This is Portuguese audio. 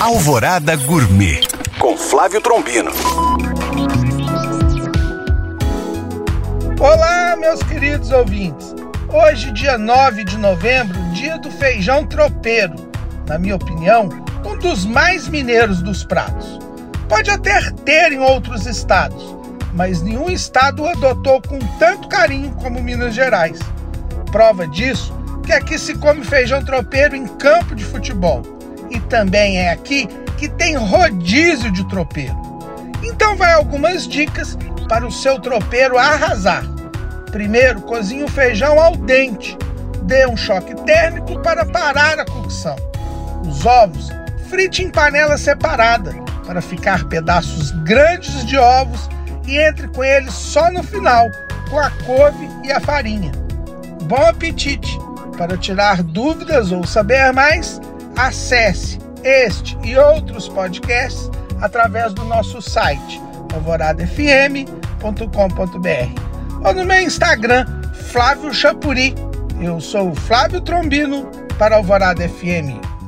Alvorada Gourmet com Flávio Trombino. Olá, meus queridos ouvintes. Hoje, dia 9 de novembro, dia do feijão tropeiro. Na minha opinião, um dos mais mineiros dos pratos. Pode até ter em outros estados, mas nenhum estado o adotou com tanto carinho como Minas Gerais. Prova disso que aqui se come feijão tropeiro em campo de futebol. E também é aqui que tem rodízio de tropeiro. Então vai algumas dicas para o seu tropeiro arrasar. Primeiro, cozinhe o feijão ao dente. Dê um choque térmico para parar a cocção. Os ovos, frite em panela separada para ficar pedaços grandes de ovos e entre com eles só no final, com a couve e a farinha. Bom apetite! Para tirar dúvidas ou saber mais, acesse este e outros podcasts através do nosso site alvoradafm.com.br ou no meu Instagram, Flávio Chapuri. Eu sou o Flávio Trombino para Alvorada FM.